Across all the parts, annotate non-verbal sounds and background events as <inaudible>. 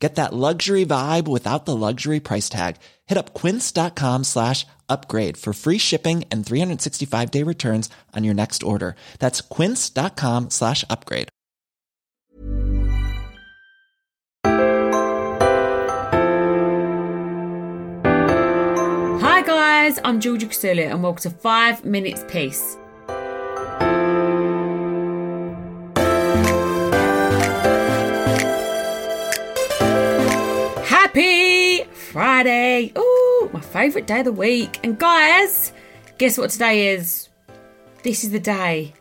Get that luxury vibe without the luxury price tag. Hit up quince.com slash upgrade for free shipping and 365 day returns on your next order. That's quince.com slash upgrade. Hi guys, I'm Georgia Kousoulou and welcome to 5 Minutes Peace. Ooh, my favourite day of the week. And guys, guess what today is? This is the day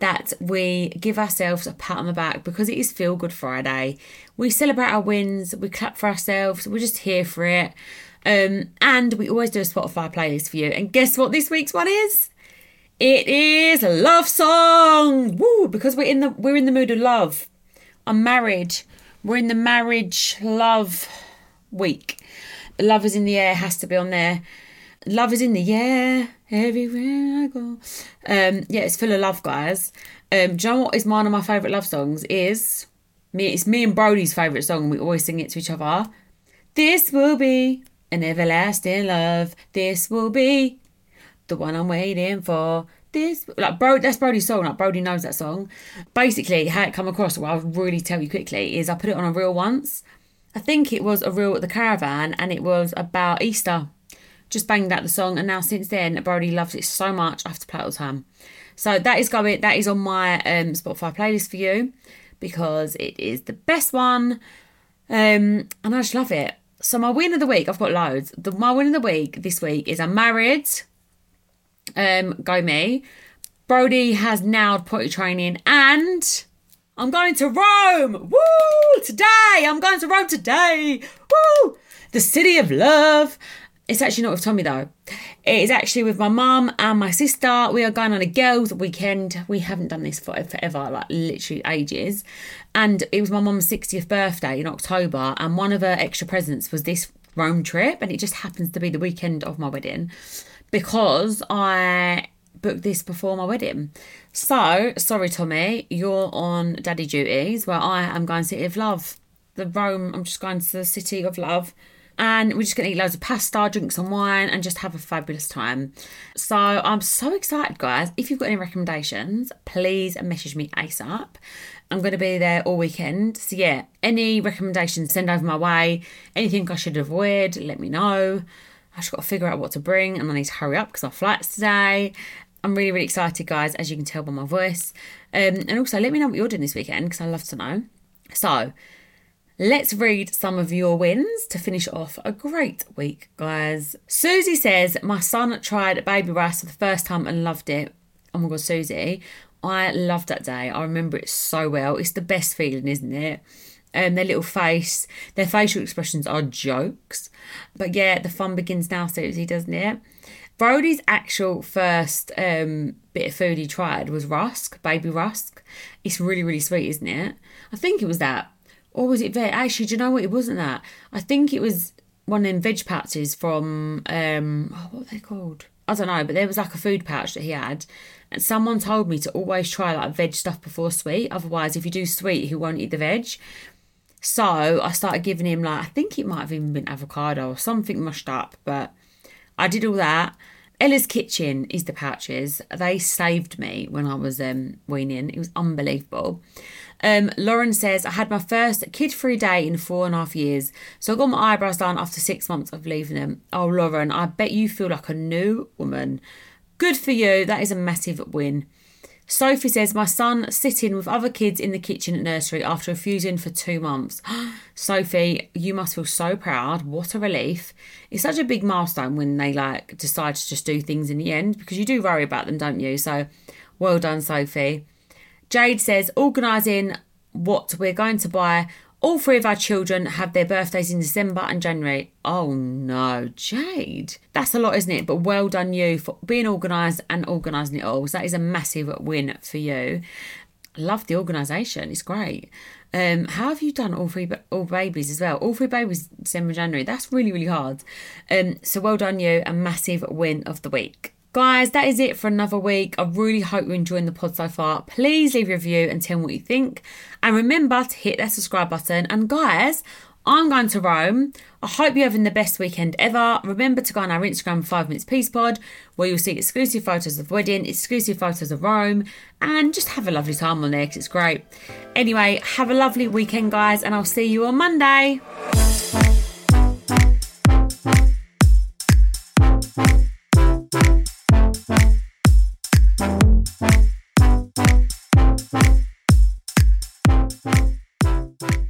that we give ourselves a pat on the back because it is Feel Good Friday. We celebrate our wins, we clap for ourselves, we're just here for it. Um, and we always do a Spotify playlist for you. And guess what this week's one is? It is a love song. Woo! Because we're in the we're in the mood of love. I'm married. We're in the marriage love week. Love is in the air has to be on there. Love is in the air everywhere I go. Um, yeah, it's full of love, guys. Um, do you know what is one of my favourite love songs? Is me. It's me and Brody's favourite song. and We always sing it to each other. This will be an everlasting love. This will be the one I'm waiting for. This like bro, that's Brody's song. Like Brody knows that song. Basically, how it come across, what I'll really tell you quickly is I put it on a reel once. I think it was a reel at the caravan, and it was about Easter. Just banged out the song, and now since then, Brody loves it so much. I have to play it all the time. So that is going. That is on my um, Spotify playlist for you because it is the best one, um, and I just love it. So my win of the week, I've got loads. The, my win of the week this week is I'm married. Um, go me. Brody has nailed potty training and I'm going to Rome. Woo! Today. I'm going to Rome today. Woo! The city of love. It's actually not with Tommy though. It is actually with my mum and my sister. We are going on a girls' weekend. We haven't done this for forever, like literally ages. And it was my mum's 60th birthday in October, and one of her extra presents was this Rome trip, and it just happens to be the weekend of my wedding because I booked this before my wedding. So, sorry, Tommy, you're on daddy duties where I am going to City of Love. The Rome, I'm just going to the City of Love. And we're just going to eat loads of pasta, drink some wine, and just have a fabulous time. So I'm so excited, guys. If you've got any recommendations, please message me ASAP. I'm going to be there all weekend. So, yeah, any recommendations, send over my way. Anything I should avoid, let me know. I've just got to figure out what to bring and I need to hurry up because our flight's today. I'm really, really excited, guys, as you can tell by my voice. Um, and also, let me know what you're doing this weekend because I love to know. So, let's read some of your wins to finish off a great week, guys. Susie says, My son tried baby rice for the first time and loved it. Oh my God, Susie, I loved that day. I remember it so well. It's the best feeling, isn't it? Um, their little face, their facial expressions are jokes. But yeah, the fun begins now, Susie, doesn't it? Brody's actual first um, bit of food he tried was rusk, baby rusk. It's really, really sweet, isn't it? I think it was that. Or was it veg? Actually, do you know what? It wasn't that. I think it was one of them veg pouches from, um, oh, what are they called? I don't know, but there was like a food pouch that he had. And someone told me to always try like veg stuff before sweet. Otherwise, if you do sweet, he won't eat the veg. So I started giving him like I think it might have even been avocado or something mushed up, but I did all that. Ella's Kitchen is the pouches. They saved me when I was um, weaning. It was unbelievable. Um, Lauren says, I had my first kid free day in four and a half years. So I got my eyebrows done after six months of leaving them. Oh, Lauren, I bet you feel like a new woman. Good for you. That is a massive win. Sophie says, My son sitting with other kids in the kitchen at nursery after refusing for two months. <gasps> Sophie, you must feel so proud. What a relief. It's such a big milestone when they like decide to just do things in the end because you do worry about them, don't you? So well done, Sophie. Jade says, organising what we're going to buy All three of our children have their birthdays in December and January. Oh no, Jade. That's a lot, isn't it? But well done you for being organised and organising it all. So that is a massive win for you. Love the organisation. It's great. Um, how have you done all three all babies as well? All three babies December, January. That's really really hard. Um, so well done you. A massive win of the week. Guys, that is it for another week. I really hope you're enjoying the pod so far. Please leave a review and tell me what you think. And remember to hit that subscribe button. And guys, I'm going to Rome. I hope you're having the best weekend ever. Remember to go on our Instagram, 5 Minutes Peace Pod, where you'll see exclusive photos of the wedding, exclusive photos of Rome, and just have a lovely time on there because it's great. Anyway, have a lovely weekend, guys, and I'll see you on Monday.